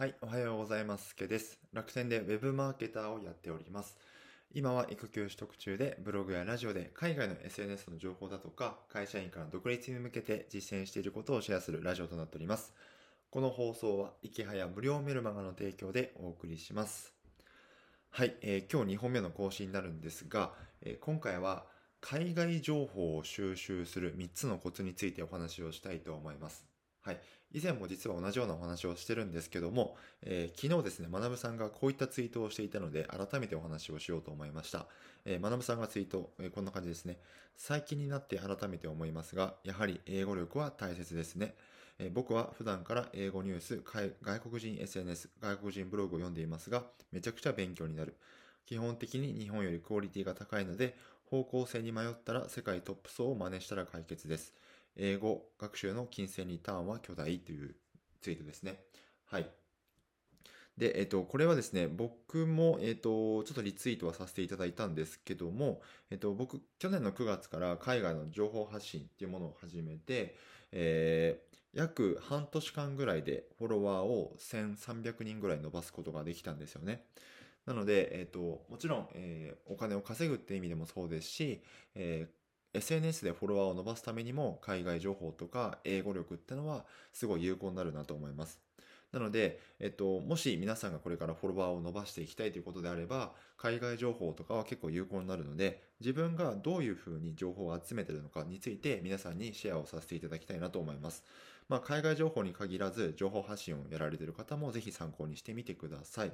はい、おはようございます。けです。楽天で Web マーケターをやっております。今は育休取得中で、ブログやラジオで海外の SNS の情報だとか、会社員から独立に向けて実践していることをシェアするラジオとなっております。この放送は、いきはや無料メルマガの提供でお送りします。はい、えー、今日2本目の更新になるんですが、えー、今回は海外情報を収集する3つのコツについてお話をしたいと思います。はい。以前も実は同じようなお話をしてるんですけども、えー、昨日ですね、学さんがこういったツイートをしていたので、改めてお話をしようと思いました。えー、学さんがツイート、えー、こんな感じですね。最近になって改めて思いますが、やはり英語力は大切ですね。えー、僕は普段から英語ニュース、外国人 SNS、外国人ブログを読んでいますが、めちゃくちゃ勉強になる。基本的に日本よりクオリティが高いので、方向性に迷ったら世界トップ層を真似したら解決です。英語学習の金銭リターンは巨大というツイートですね。はい。で、えっと、これはですね、僕も、えっと、ちょっとリツイートはさせていただいたんですけども、えっと、僕、去年の9月から海外の情報発信っていうものを始めて、えー、約半年間ぐらいでフォロワーを1300人ぐらい伸ばすことができたんですよね。なので、えっと、もちろん、えー、お金を稼ぐって意味でもそうですし、えー SNS でフォロワーを伸ばすためにも海外情報とか英語力ってのはすごい有効になるなと思います。なので、えっと、もし皆さんがこれからフォロワーを伸ばしていきたいということであれば、海外情報とかは結構有効になるので、自分がどういうふうに情報を集めているのかについて皆さんにシェアをさせていただきたいなと思います。まあ、海外情報に限らず、情報発信をやられている方もぜひ参考にしてみてください。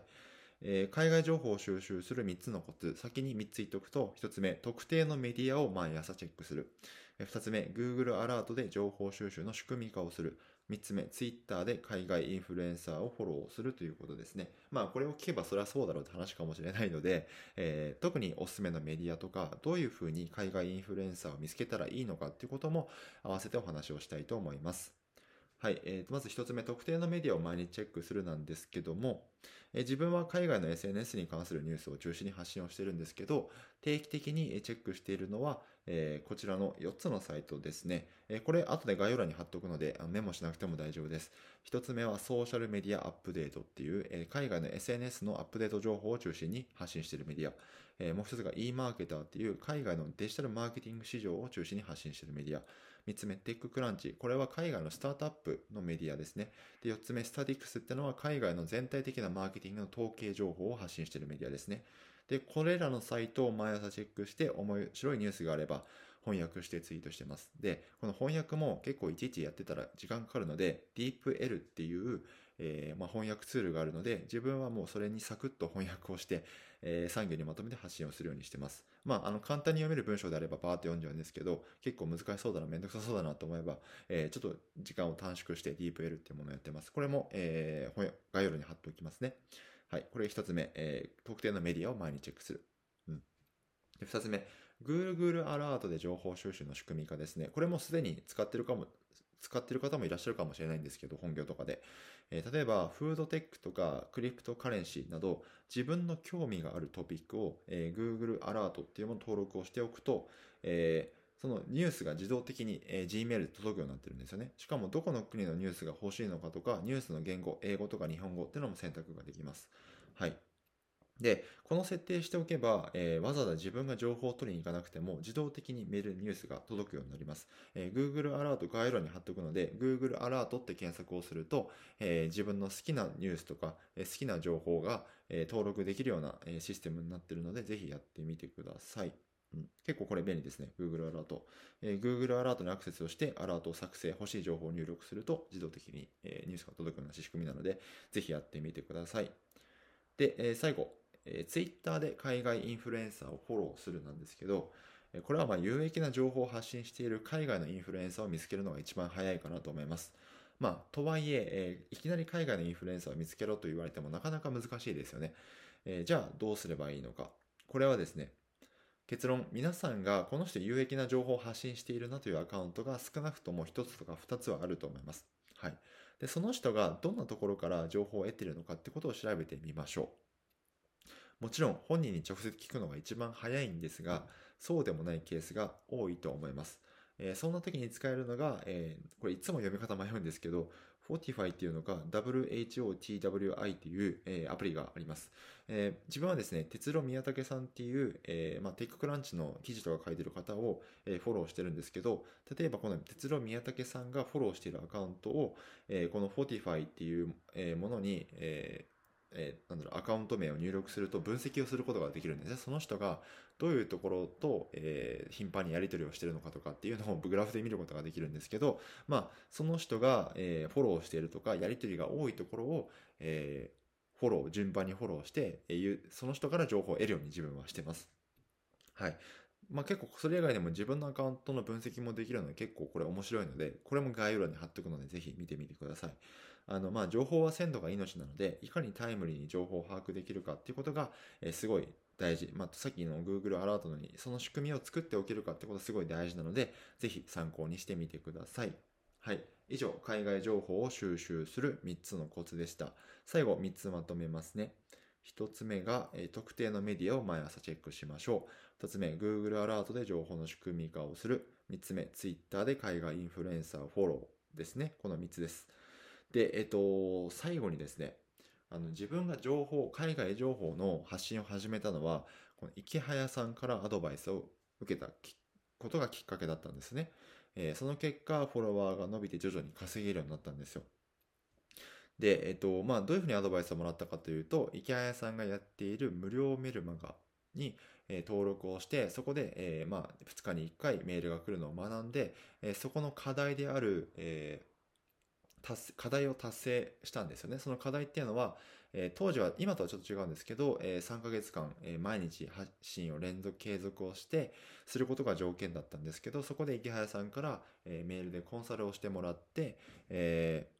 えー、海外情報を収集する3つのコツ。先に3つ言っておくと、1つ目、特定のメディアを毎朝チェックする。2つ目、Google アラートで情報収集の仕組み化をする。3つ目、Twitter で海外インフルエンサーをフォローするということですね。まあ、これを聞けばそれはそうだろうって話かもしれないので、えー、特におすすめのメディアとか、どういうふうに海外インフルエンサーを見つけたらいいのかっていうことも合わせてお話をしたいと思います。はい。えー、まず一つ目、特定のメディアを毎日チェックするなんですけども、えー、自分は海外の SNS に関するニュースを中心に発信をしているんですけど、定期的にチェックしているのは、えー、こちらの4つのサイトですね。え、これ、後で概要欄に貼っておくので、メモしなくても大丈夫です。1つ目は、ソーシャルメディアアップデートっていう、え、海外の SNS のアップデート情報を中心に発信しているメディア。えもう1つが e-marketer っていう海外のデジタルマーケティング市場を中心に発信しているメディア。3つ目、テッククランチ。これは海外のスタートアップのメディアですね。で、4つ目、スタディックスってのは海外の全体的なマーケティングの統計情報を発信しているメディアですね。で、これらのサイトを毎朝チェックして面白いニュースがあれば翻訳してツイートしてます。で、この翻訳も結構いちいちやってたら時間かかるので、DeepL っていう、えー、まあ、翻訳ツールがあるので、自分はもうそれにサクッと翻訳をして、えー、産業にまとめて発信をするようにしてます。まあ、あの、簡単に読める文章であればバーって読んじゃうんですけど、結構難しそうだな、めんどくさそうだなと思えば、えー、ちょっと時間を短縮して DeepL っていうものをやってます。これも、えー、概要欄に貼っておきますね。はい。これ一つ目、えー、特定のメディアを毎日チェックする。うん。で、二つ目、Google アラートで情報収集の仕組み化ですね。これもすでに使ってるかも、使ってる方もいらっしゃるかもしれないんですけど、本業とかで。えー、例えば、フードテックとかクリプトカレンシーなど、自分の興味があるトピックを、えー、Google アラートっていうものを登録をしておくと、えーそのニュースが自動的に、え、Gmail で届くようになってるんですよね。しかもどこの国のニュースが欲しいのかとか、ニュースの言語、英語とか日本語っていうのも選択ができます。はい。で、この設定しておけば、えー、わざわざ自分が情報を取りに行かなくても自動的にメール、ニュースが届くようになります。えー、Google アラート概要欄に貼っておくので、Google アラートって検索をすると、えー、自分の好きなニュースとか、え好きな情報が、え登録できるような、えシステムになっているので、ぜひやってみてください。うん、結構これ便利ですね。Google アラート。えー、Google アラートにアクセスをして、アラートを作成、欲しい情報を入力すると、自動的に、えー、ニュースが届くような仕組みなので、ぜひやってみてください。で、えー、最後、えー、Twitter で海外インフルエンサーをフォローするなんですけど、これはまあ有益な情報を発信している海外のインフルエンサーを見つけるのが一番早いかなと思います。まあ、とはいええー、いきなり海外のインフルエンサーを見つけろと言われてもなかなか難しいですよね。えー、じゃあどうすればいいのか。これはですね、結論、皆さんがこの人有益な情報を発信しているなというアカウントが少なくとも1つとか2つはあると思います。はい。で、その人がどんなところから情報を得ているのかってことを調べてみましょう。もちろん本人に直接聞くのが一番早いんですが、そうでもないケースが多いと思います。えー、そんな時に使えるのが、えー、これいつも読み方迷うんですけど、Fortify っていうのが WHOTWI っていう、えーアプリがあります。えー自分はですね、哲郎宮武さんっていう、えーまあ、テッククランチの記事とか書いてる方を、えーフォローしてるんですけど、例えばこの哲郎宮武さんがフォローしているアカウントを、えーこの Fortify っていう、えーものに、えーえーなんだろうアカウント名を入力すると分析をすることができるんですね。その人がどういうところと、えー頻繁にやり取りをしているのかとかっていうのをグラフで見ることができるんですけど、まあ、その人が、えーフォローしているとか、やり取りが多いところを、えーフォロー、順番にフォローして、えーその人から情報を得るように自分はしてます。はい。まあ結構それ以外でも自分のアカウントの分析もできるので結構これ面白いので、これも概要欄に貼っておくのでぜひ見てみてください。あの、まあ情報は鮮度が命なので、いかにタイムリーに情報を把握できるかっていうことが、えすごい大事。まあさっきの Google アラートのように、その仕組みを作っておけるかってことがすごい大事なので、ぜひ参考にしてみてください。はい。以上、海外情報を収集する3つのコツでした。最後、3つまとめますね。1つ目が、え特定のメディアを毎朝チェックしましょう。2つ目、Google アラートで情報の仕組み化をする。3つ目、Twitter で海外インフルエンサーをフォローですね。この3つです。で、えっ、と、最後にですね、あの自分が情報、海外情報の発信を始めたのは、この池早さんからアドバイスを受けたことがきっかけだったんですね。えーその結果、フォロワーが伸びて徐々に稼げるようになったんですよ。で、えっと、まあ、どういうふうにアドバイスをもらったかというと、池早さんがやっている無料メルマガに、えー登録をして、そこで、えーまあ、2日に1回メールが来るのを学んで、えーそこの課題である、え課題を達成したんですよね。その課題っていうのは、え当時は、今とはちょっと違うんですけど、え3ヶ月間、え毎日発信を連続継続をして、することが条件だったんですけど、そこで池早さんから、えメールでコンサルをしてもらって、えー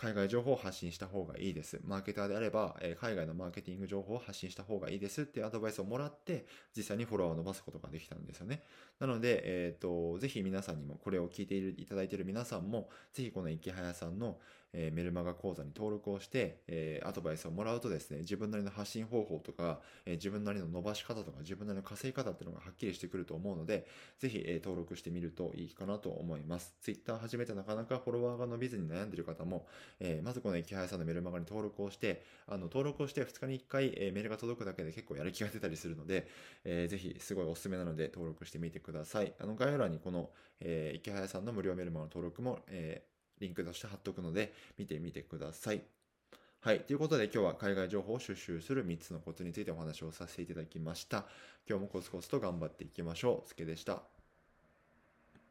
海外情報を発信した方がいいです。マーケターであれば、えー海外のマーケティング情報を発信した方がいいですっていうアドバイスをもらって、実際にフォロワーを伸ばすことができたんですよね。なので、えっ、と、ぜひ皆さんにも、これを聞いているいただいている皆さんも、ぜひこの池早さんの、えーメルマガ講座に登録をして、えーアドバイスをもらうとですね、自分なりの発信方法とか、えー自分なりの伸ばし方とか、自分なりの稼ぎ方っていうのがはっきりしてくると思うので、ぜひ、えー登録してみるといいかなと思います。Twitter 始めてなかなかフォロワーが伸びずに悩んでいる方も、えーまずこの池早さんのメルマガに登録をして、あの登録をして2日に1回、えーメールが届くだけで結構やる気が出たりするので、えーぜひすごいおすすめなので登録してみてください。あの概要欄にこの、えー池早さんの無料メルマガの登録も、えーリンクとして貼っておくので見てみてください。はい。ということで今日は海外情報を収集する3つのコツについてお話をさせていただきました。今日もコツコツと頑張っていきましょう。すけでした。